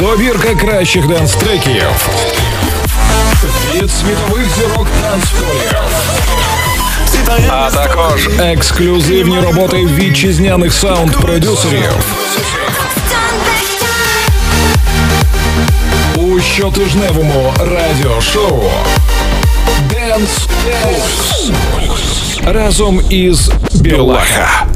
Добірка кращих денс-треків від світових зірок танцполів. А також ексклюзивні роботи вітчизняних саунд-продюсерів. У щотижневому радіошоу Dance Pulse разом із Білаха.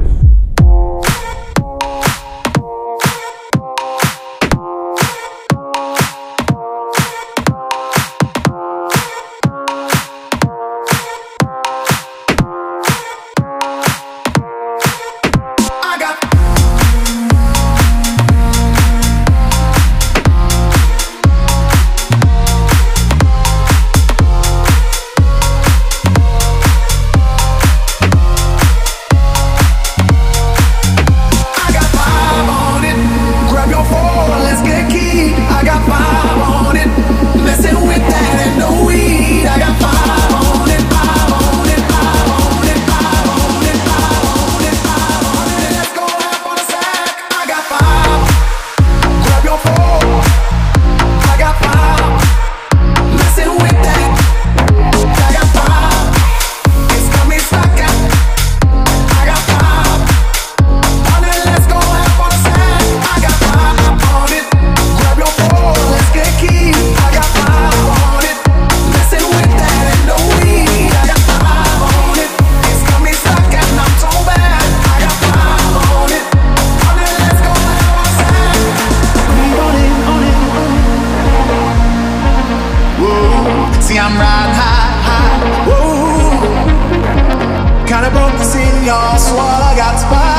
Це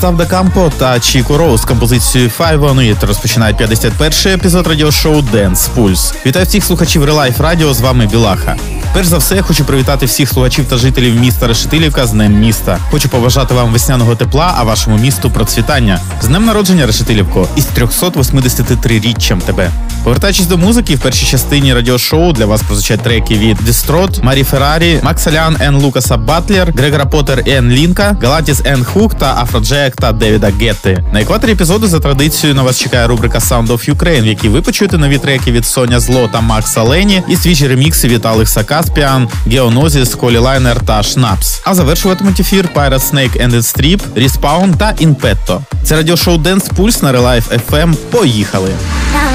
став Дакампо та Чіко Роуз з композицією Five on It розпочинають 51-й епізод радіошоу Dance Pulse. Вітаю всіх слухачів Релайф Радіо. З вами Білаха. Перш за все, я хочу привітати всіх слухачів та жителів міста Решетилівка з Днем міста. Хочу побажати вам весняного тепла, а вашому місту процвітання. З днем народження Решетилівко із 383-річчям тебе. Повертаючись до музики, в першій частині радіошоу для вас прозвучать треки від Дестрот, Марі Феррарі, Максалян Ен Лукаса Батлер, Грегора Поттер Ен Лінка, Галатіс Ен Хук та Афроджек та Девіда Гетти. На екваторі епізоду за традицією на вас чекає рубрика Sound of Ukraine, в якій ви почуєте нові треки від Соня Зло та Макса Лені і свіжі ремікси від Алекса Каспіан, Геонозіс, Колі Лайнер та Шнапс. А завершуватимуть ефір Pirate Snake and its Strip, Respawn та Інпетто. Це радіошоу Dance Pulse на Relife FM. Поїхали!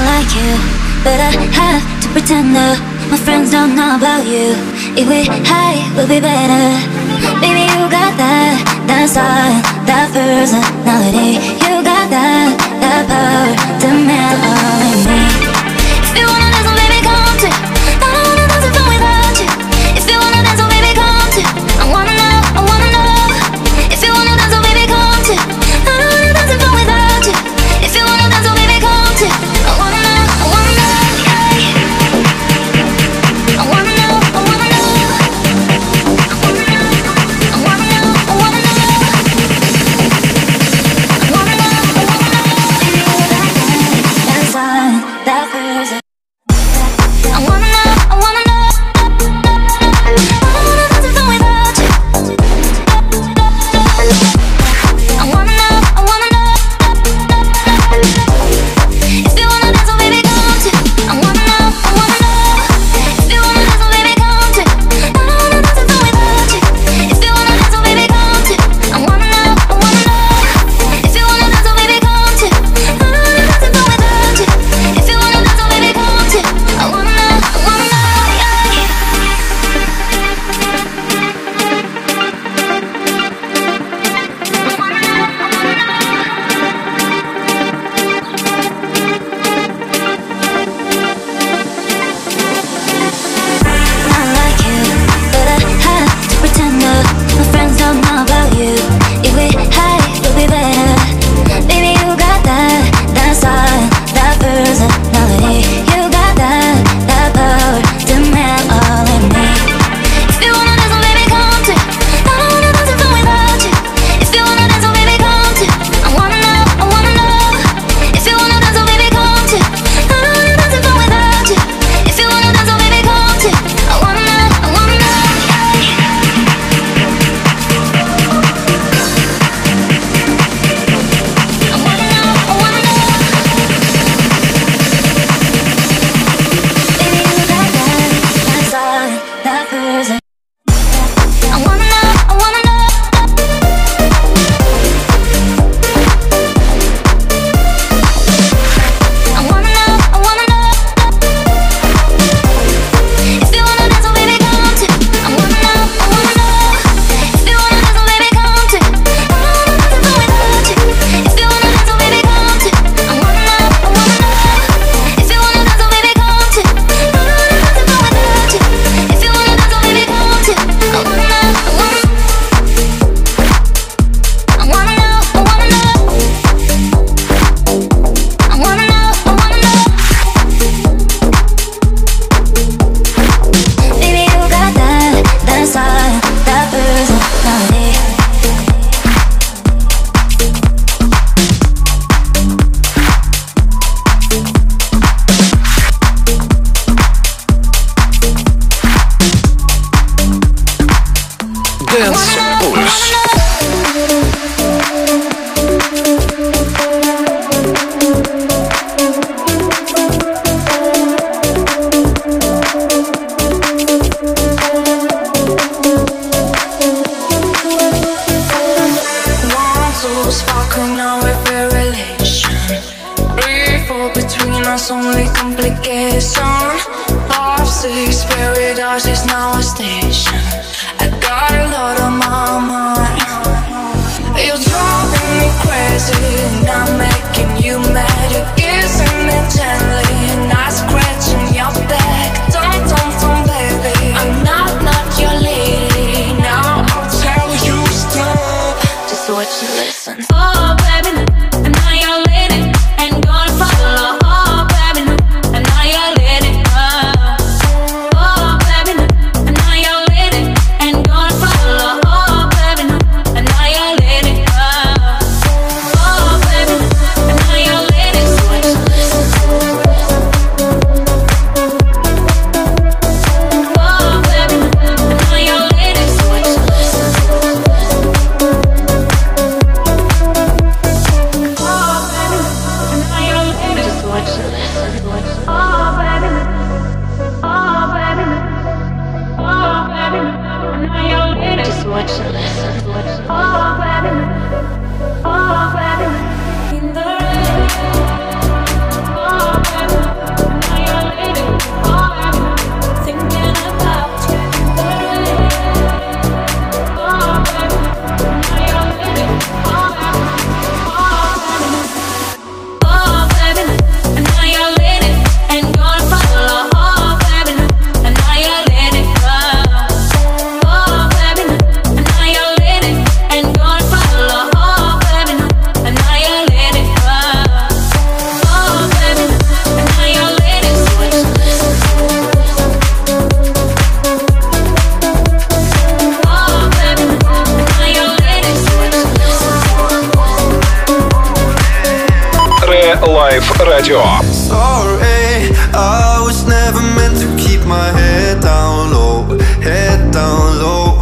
like you, but I have to pretend that my friends don't know about you. If we high, we'll be better. Baby, you got that, that style, that personality. You got that, yours is no mistake. Life Radio. Sorry, I was never meant to keep my head down low, head down low.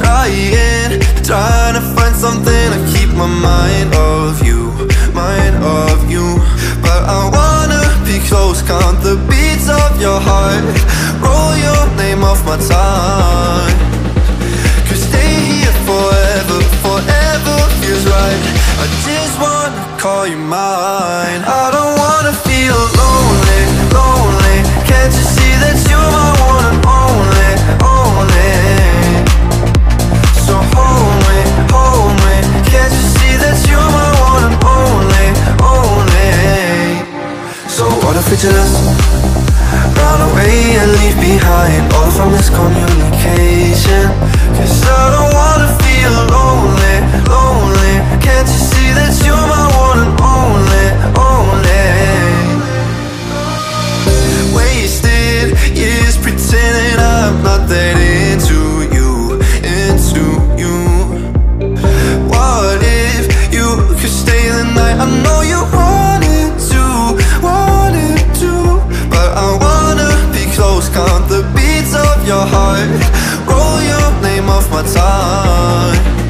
Trying, trying to find something to keep my mind of you, mind of you. But I wanna be close, count the beats of your heart, roll your name off my tongue. Cause stay here forever, forever feels right. I just want call you mine. I don't wanna feel lonely, lonely. Can't you see that you're my one and only, only? So hold me, hold me. Can't you see that you're my one and only, only? So what if we just run away and leave behind All of our miscommunication Cause I don't wanna feel lonely, lonely. Can't you see that you're I'm not that into you, into you. What if you could stay the night? I know you wanted to, wanted to But I wanna be close, count the beats of your heart. Roll your name off my tongue.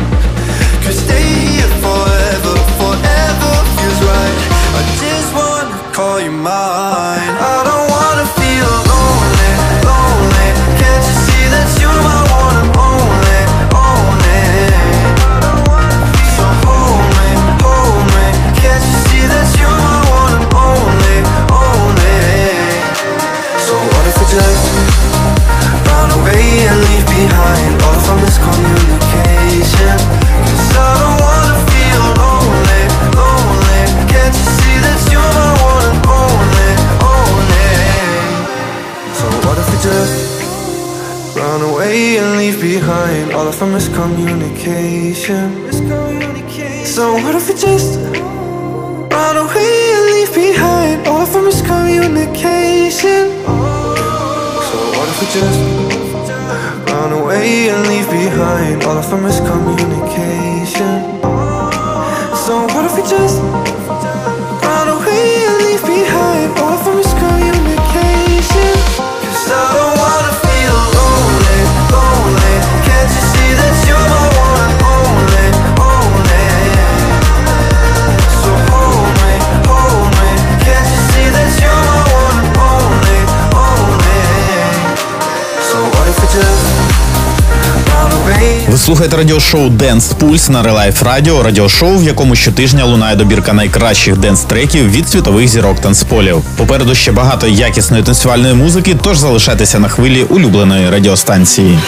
слухаєте радіошоу Dance Pulse на Relife Radio, радіошоу, в якому щотижня лунає добірка найкращих денс-треків від світових зірок танцполів. Попереду ще багато якісної танцювальної музики, тож залишайтеся на хвилі улюбленої радіостанції.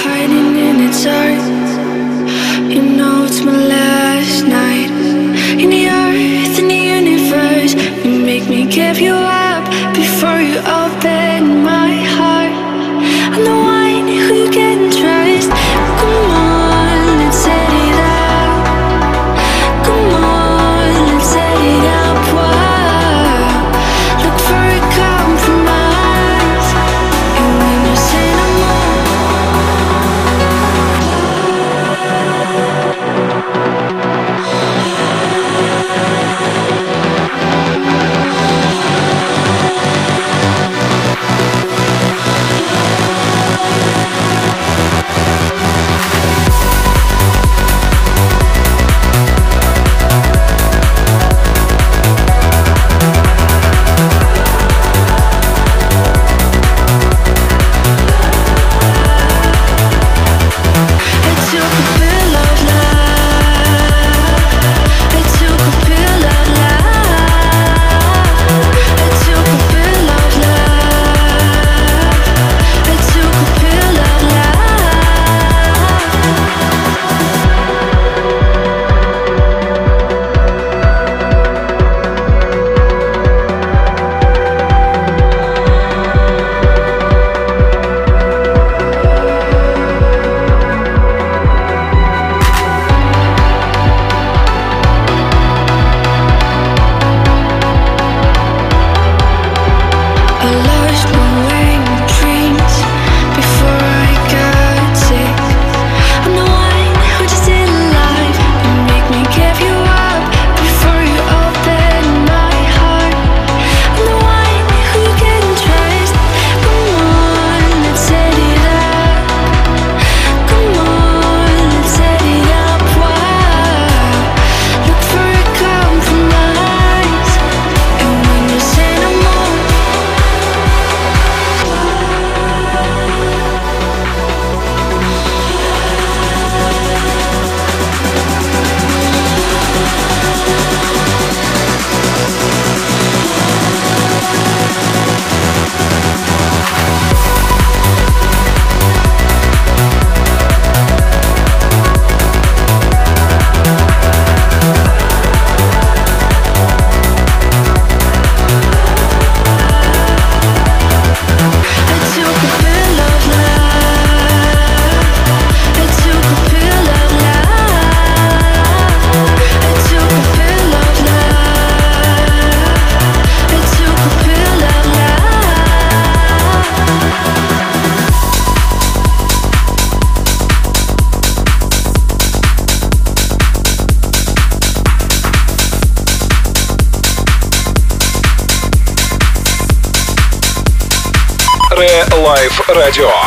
Радио.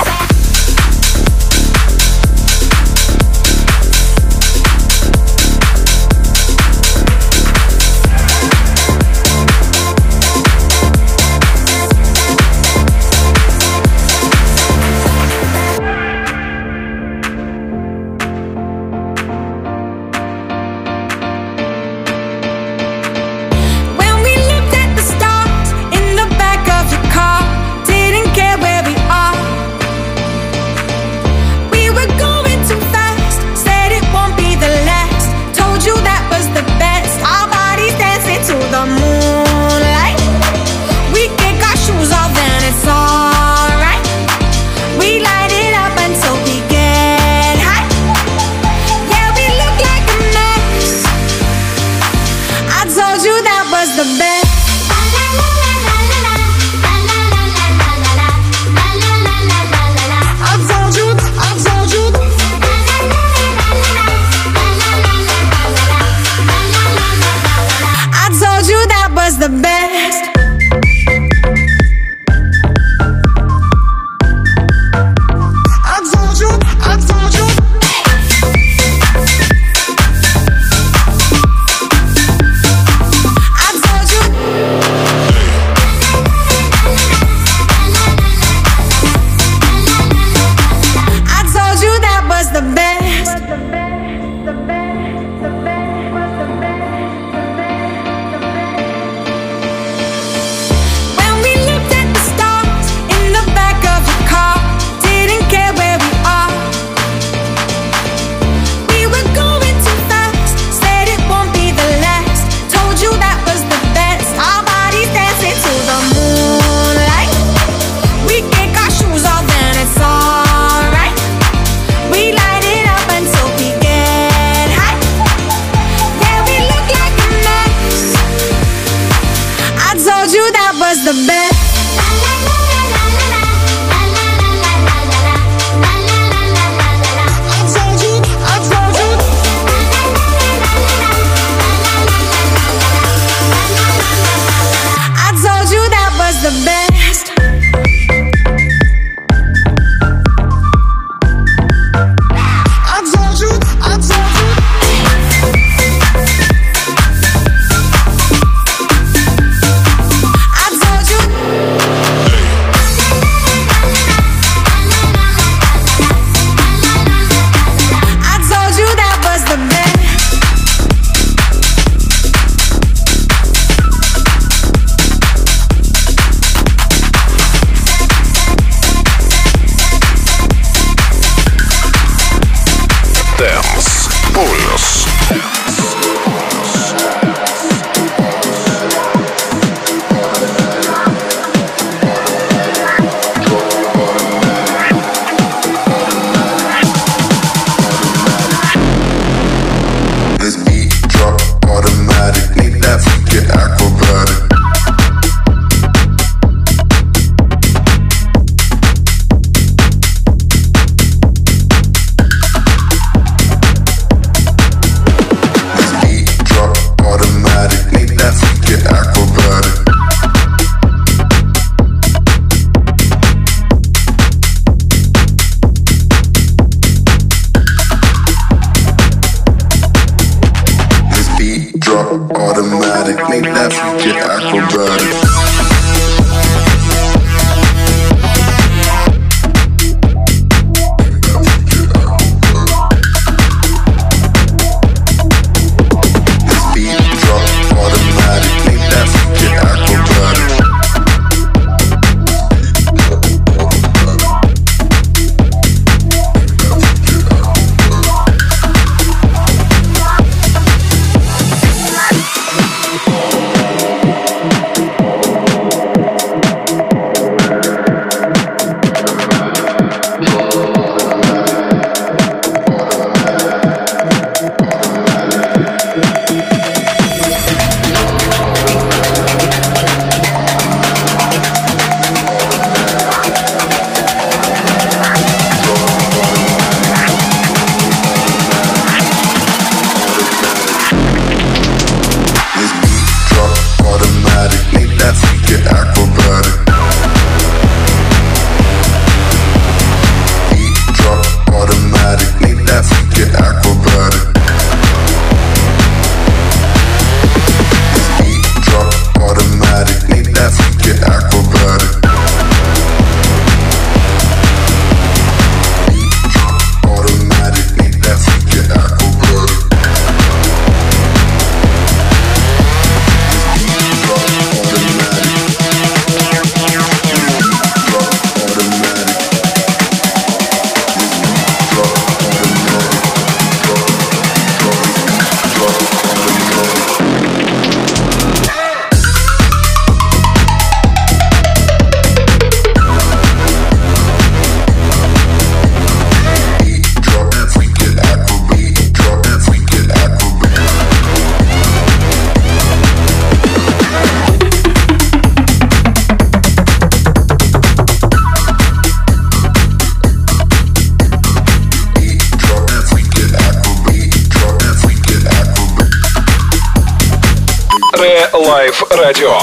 Лайф Радио.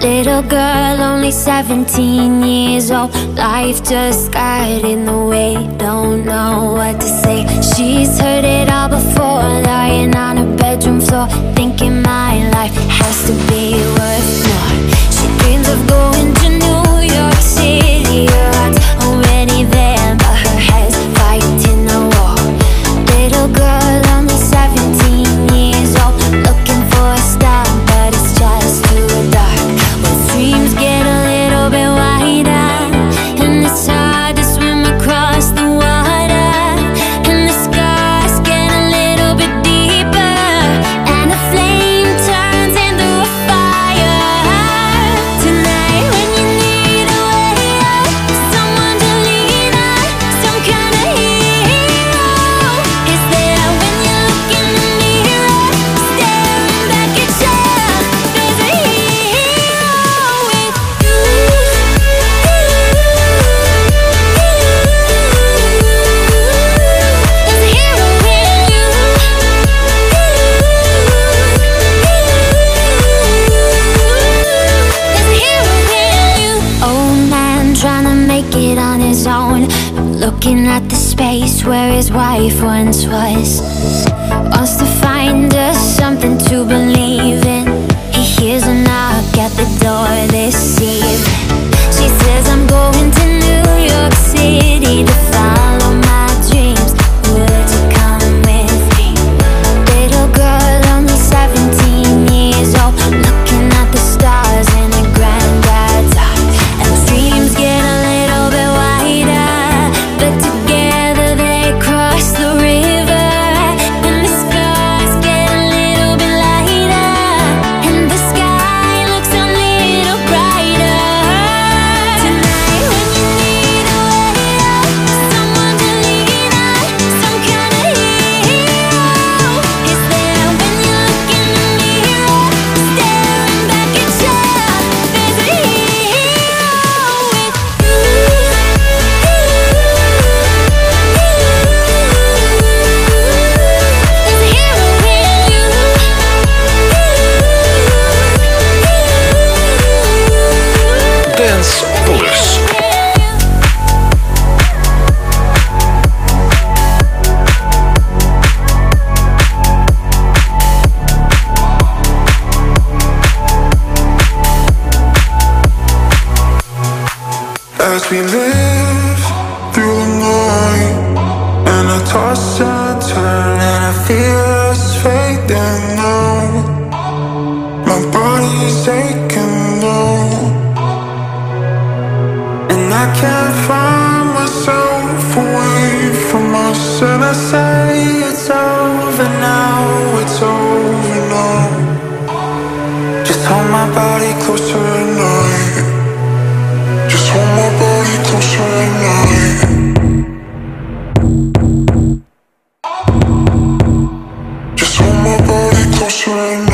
Little girl, only 17 years old. Life just got in the way, don't know what to say. She's heard it all before, lying on her bedroom floor, thinking Looking at the space where his wife once was. Wants to find us something to believe in. He hears a knock at the door this swing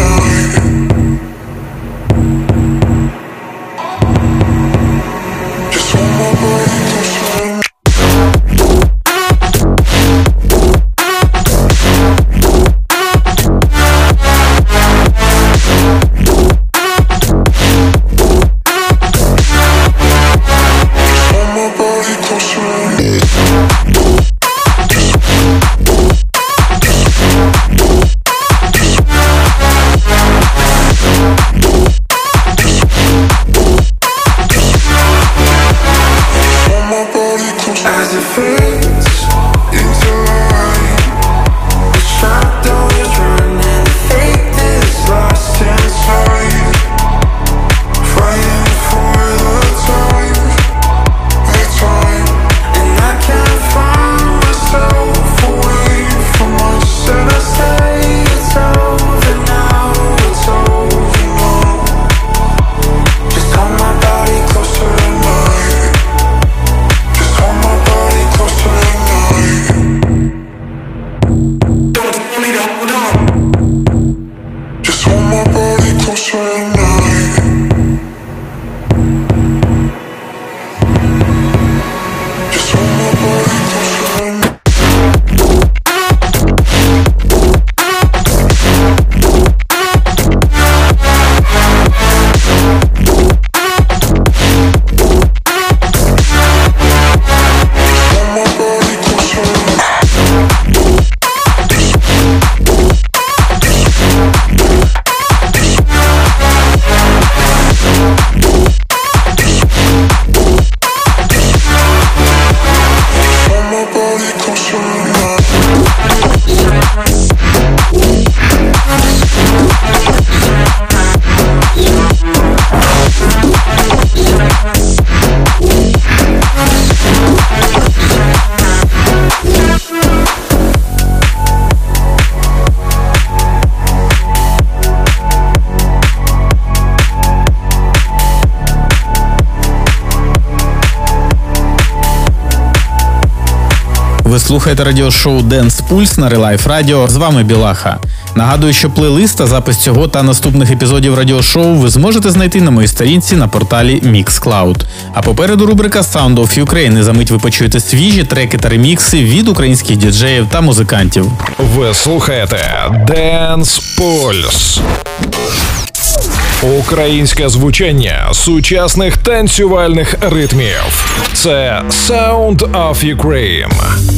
Ви слухаєте радіошоу Dance Pulse на Relife Радіо. З вами Білаха. Нагадую, що плейлист та запис цього та наступних епізодів радіошоу ви зможете знайти на моїй сторінці на порталі Mixcloud. А попереду рубрика Sound of Ukraine. За мить ви почуєте свіжі треки та ремікси від українських діджеїв та музикантів. Ви слухаєте Dance Pulse. Українське звучання сучасних танцювальних ритмів. Це Sound of Ukraine.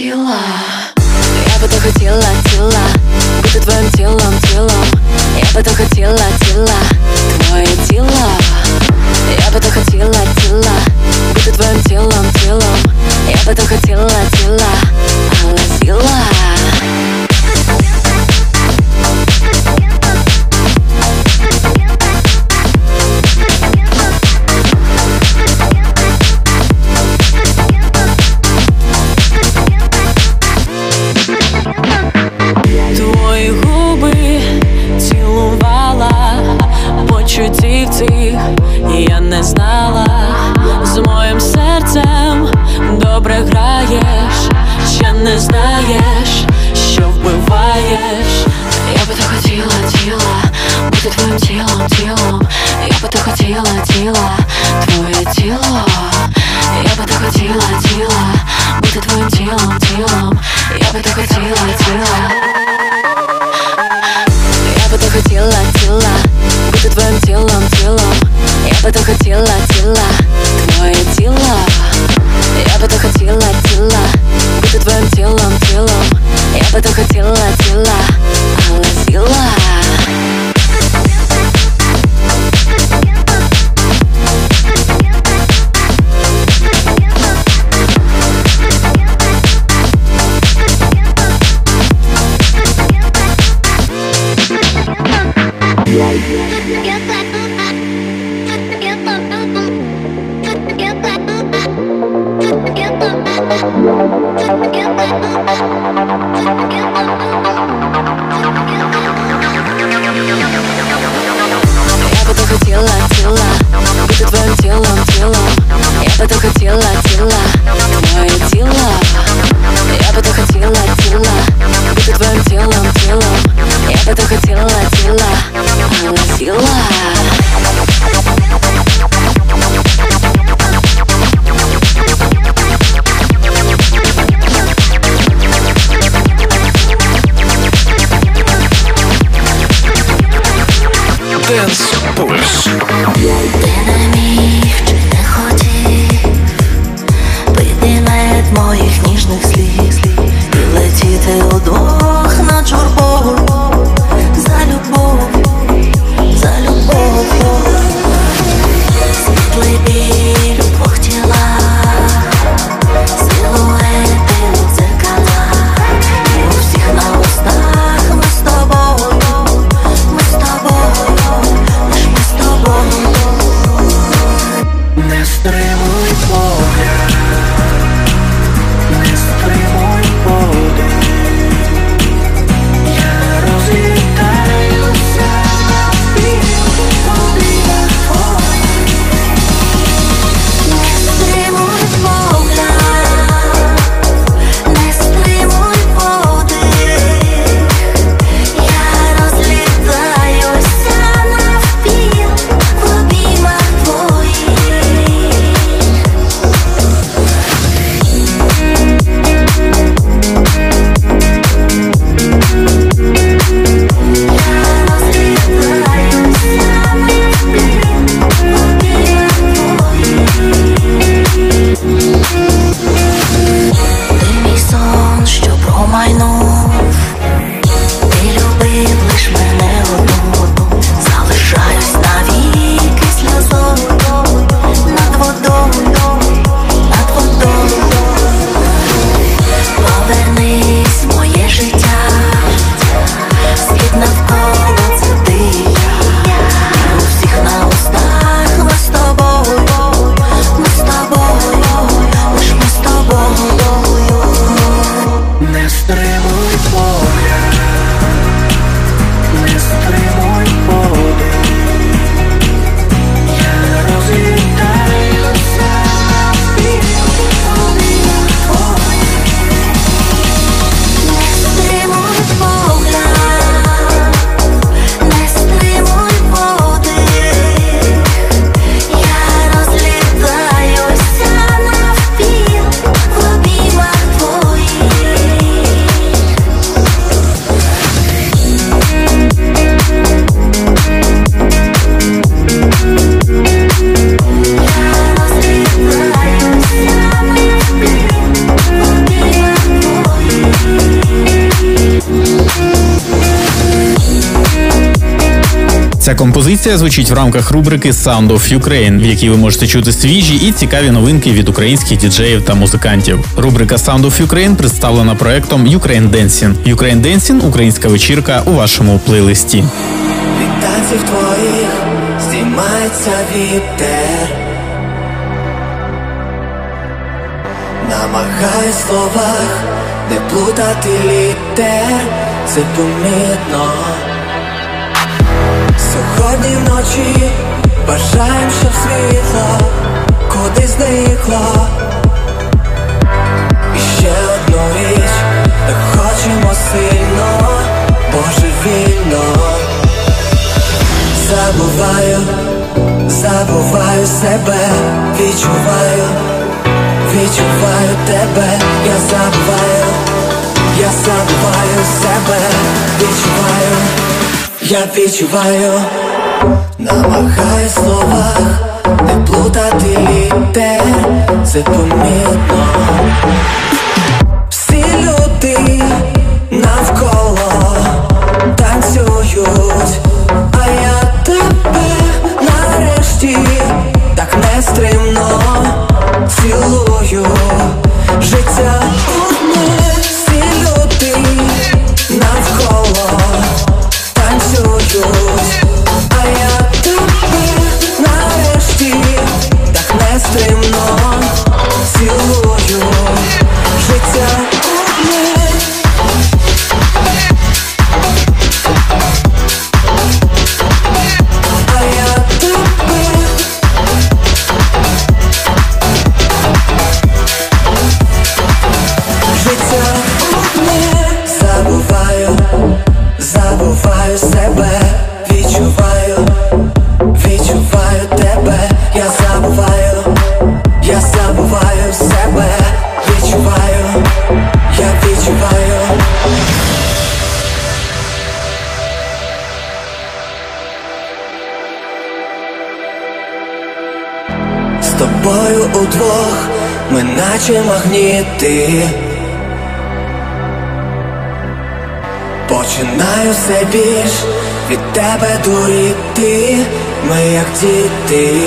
Але Yes. Композиція звучить в рамках рубрики Sound of Ukraine, в якій ви можете чути свіжі і цікаві новинки від українських діджеїв та музикантів. Рубрика Sound of Ukraine представлена проектом Ukraine Dancing. Ukraine Dancing – українська вечірка у вашому плейлисті. Від танців твоїх здіймається вітер Намагай словах не плутати літер Це помітно Сьогодні вночі бажаєм, щоб світло кудись зникло І ще одну річ. Не хочемо сильно, божевільно Забуваю, забуваю себе, відчуваю, відчуваю тебе, я забуваю, я забуваю себе, відчуваю, я відчуваю, намагаю словах не плутати літер, це помітно. Всі люди навколо танцюють, а я тебе нарешті так нестримно цілую. Наче магніти. Починаю все більш від тебе дуріти, ми як діти.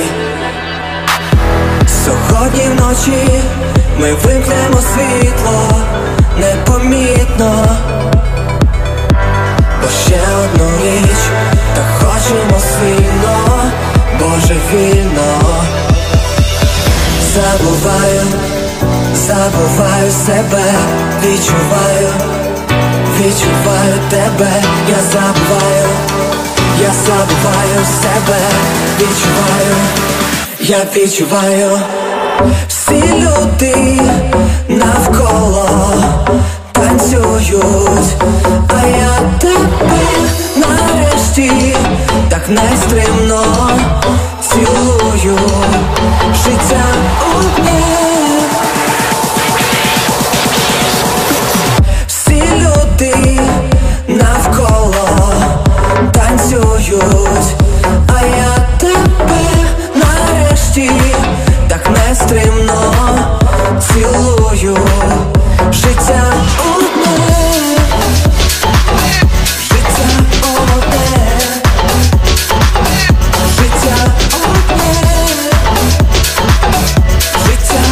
Сьогодні вночі ми вимкнемо світло непомітно. Бо ще одну річ, та хочемо сильно, божевільно. Забуваю, забуваю себе, відчуваю, відчуваю тебе, я забуваю, я забуваю себе, відчуваю, я відчуваю. Всі люди навколо танцюють, а я тебе нарешті так нестримно цілую життя одне. Цілую життя одне. Життя одне. Життя одне. Життя.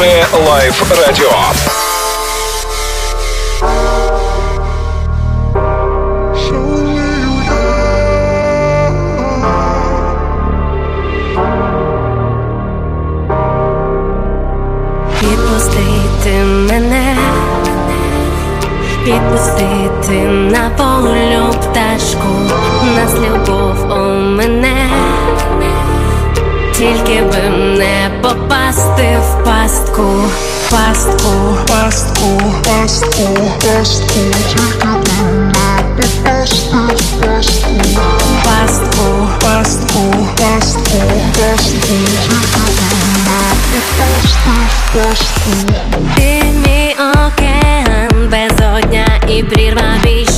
Ре-лайф радіо. полю пташку, нас любов у мене, тільки би не попасти в пастку, пастку, пастку, пастку, пастку, тільки би не попасти в пастку, пастку, пастку, пастку, пастку, тільки би не попасти в пастку. Ти мій океан, без безодня і прірва більш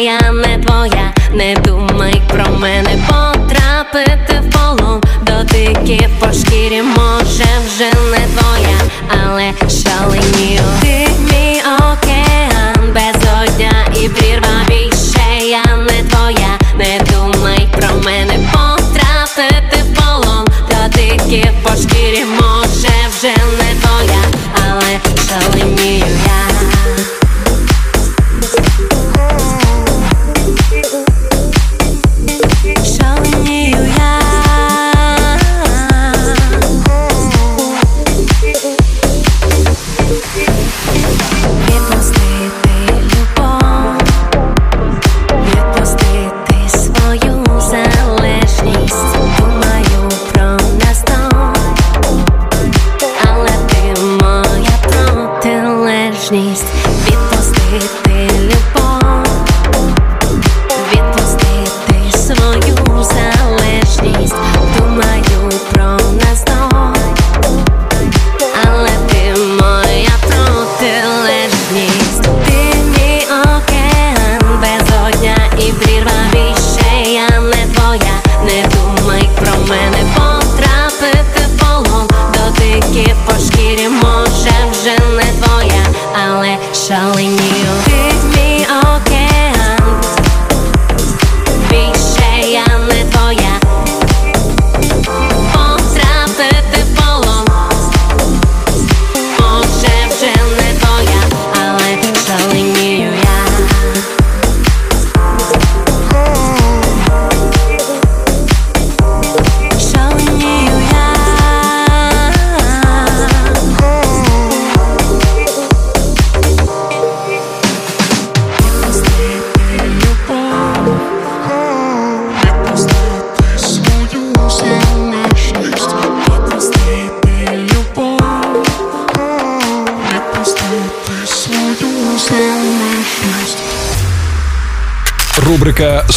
я не твоя. Не думай про мене потрапити в полон. Дотики по шкірі може вже не твоя, але шаленію. Ти мій океан безодня і прірва більше я не твоя. Не думай про мене потрапити в полон. Дотики по шкірі може вже не твоя, але. Шаленію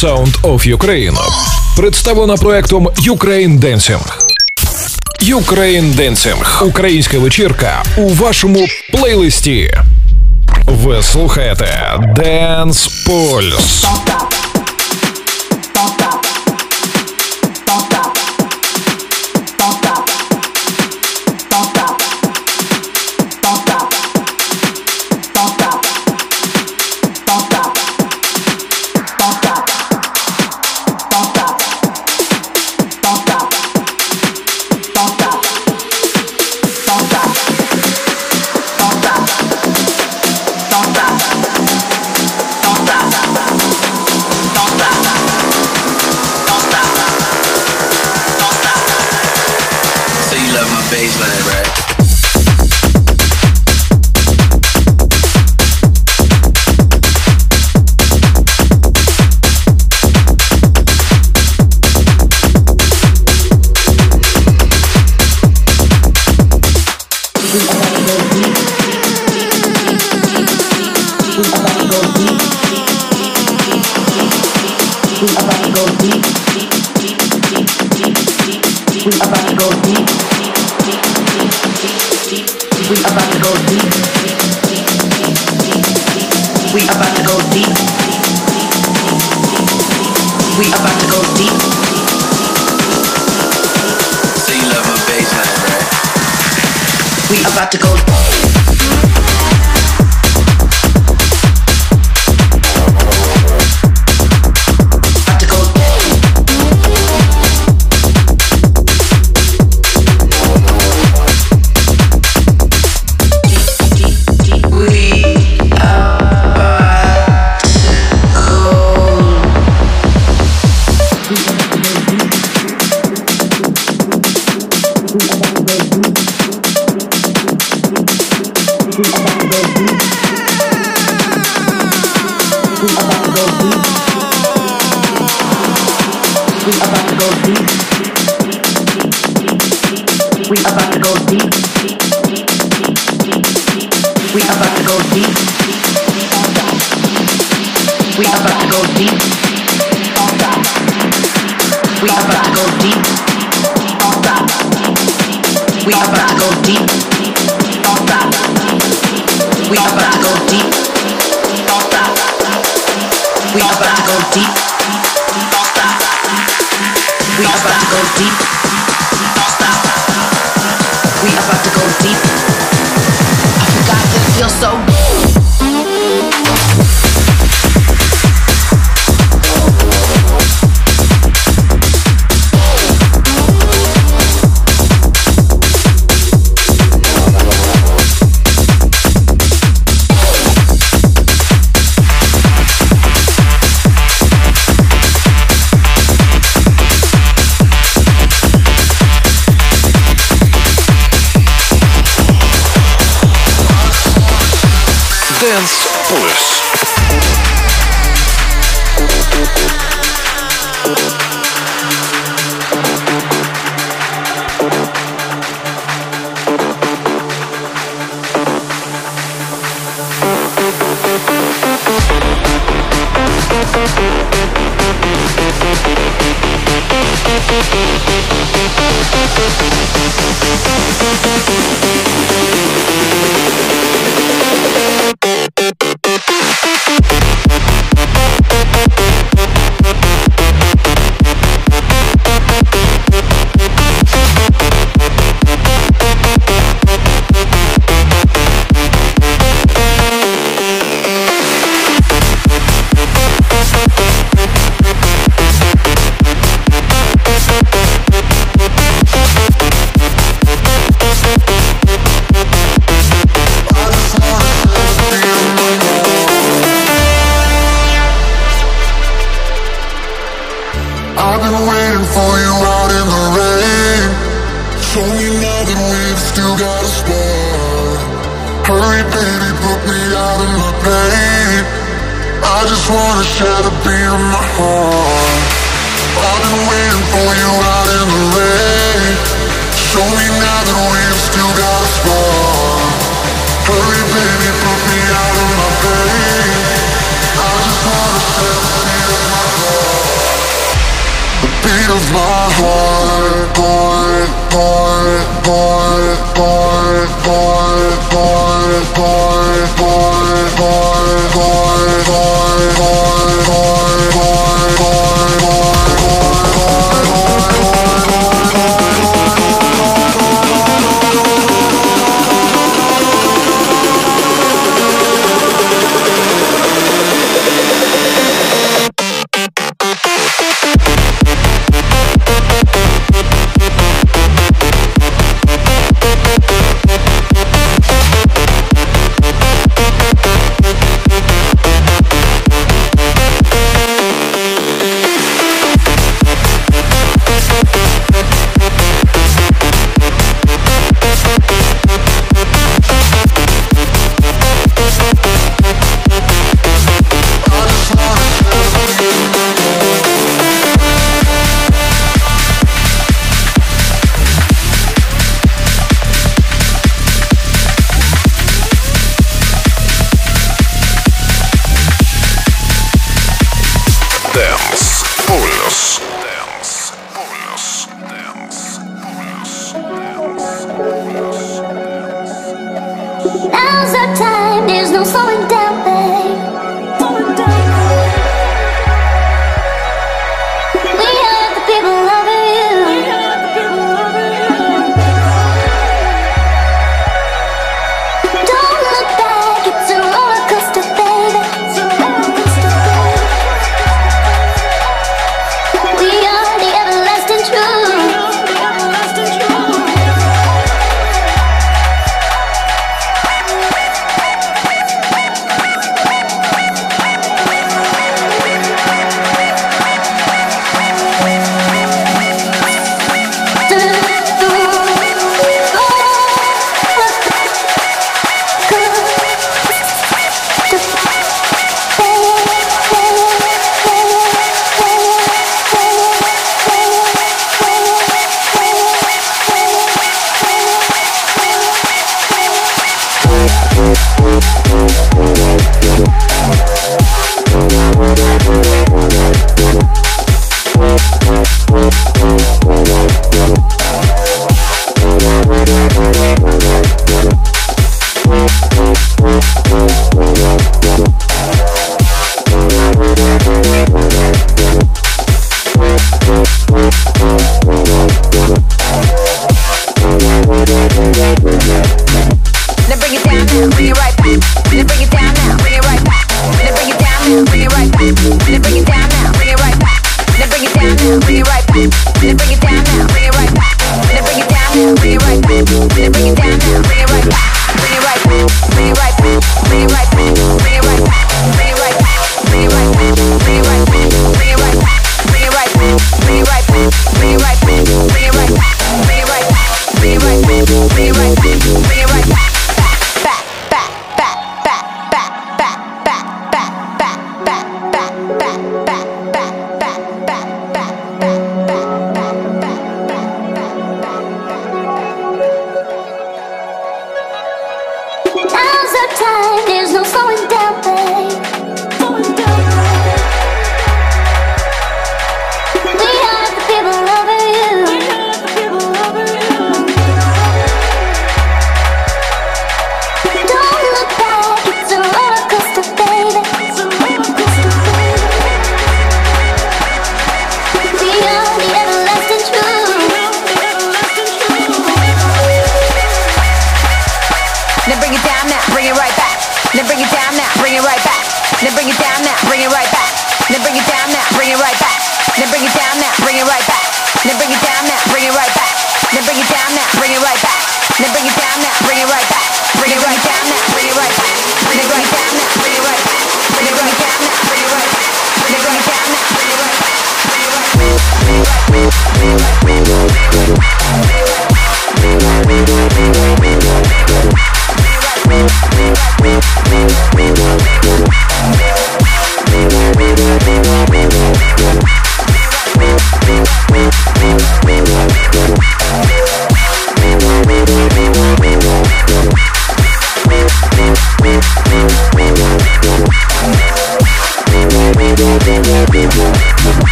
Sound of Ukraine представлена проектом Ukraine Dancing. Ukraine Dancing – українська вечірка у вашому плейлисті. Ви слухаєте Dance Pulse. go deep. We about to go deep. We about to go deep. We about to go deep. We about to go deep. We about to go deep. We about to go deep. We about to go deep. feel so good.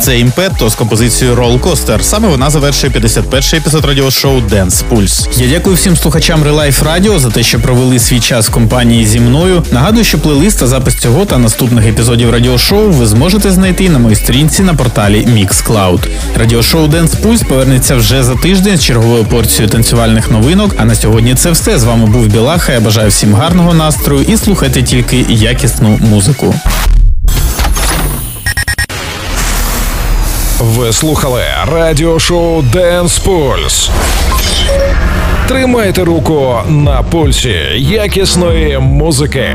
Це імпетто з композицією Roller Coaster. Саме вона завершує 51-й епізод радіошоу Dance Pulse. Я дякую всім слухачам Relife Радіо за те, що провели свій час в компанії зі мною. Нагадую, що плейлист та запис цього та наступних епізодів радіошоу ви зможете знайти на моїй сторінці на порталі Mixcloud. Радіошоу Dance Pulse повернеться вже за тиждень з черговою порцією танцювальних новинок. А на сьогодні це все. З вами був Білаха. Я бажаю всім гарного настрою і слухайте тільки якісну музику. Ви слухали радіошоу Денс Пульс. Тримайте руку на пульсі якісної музики.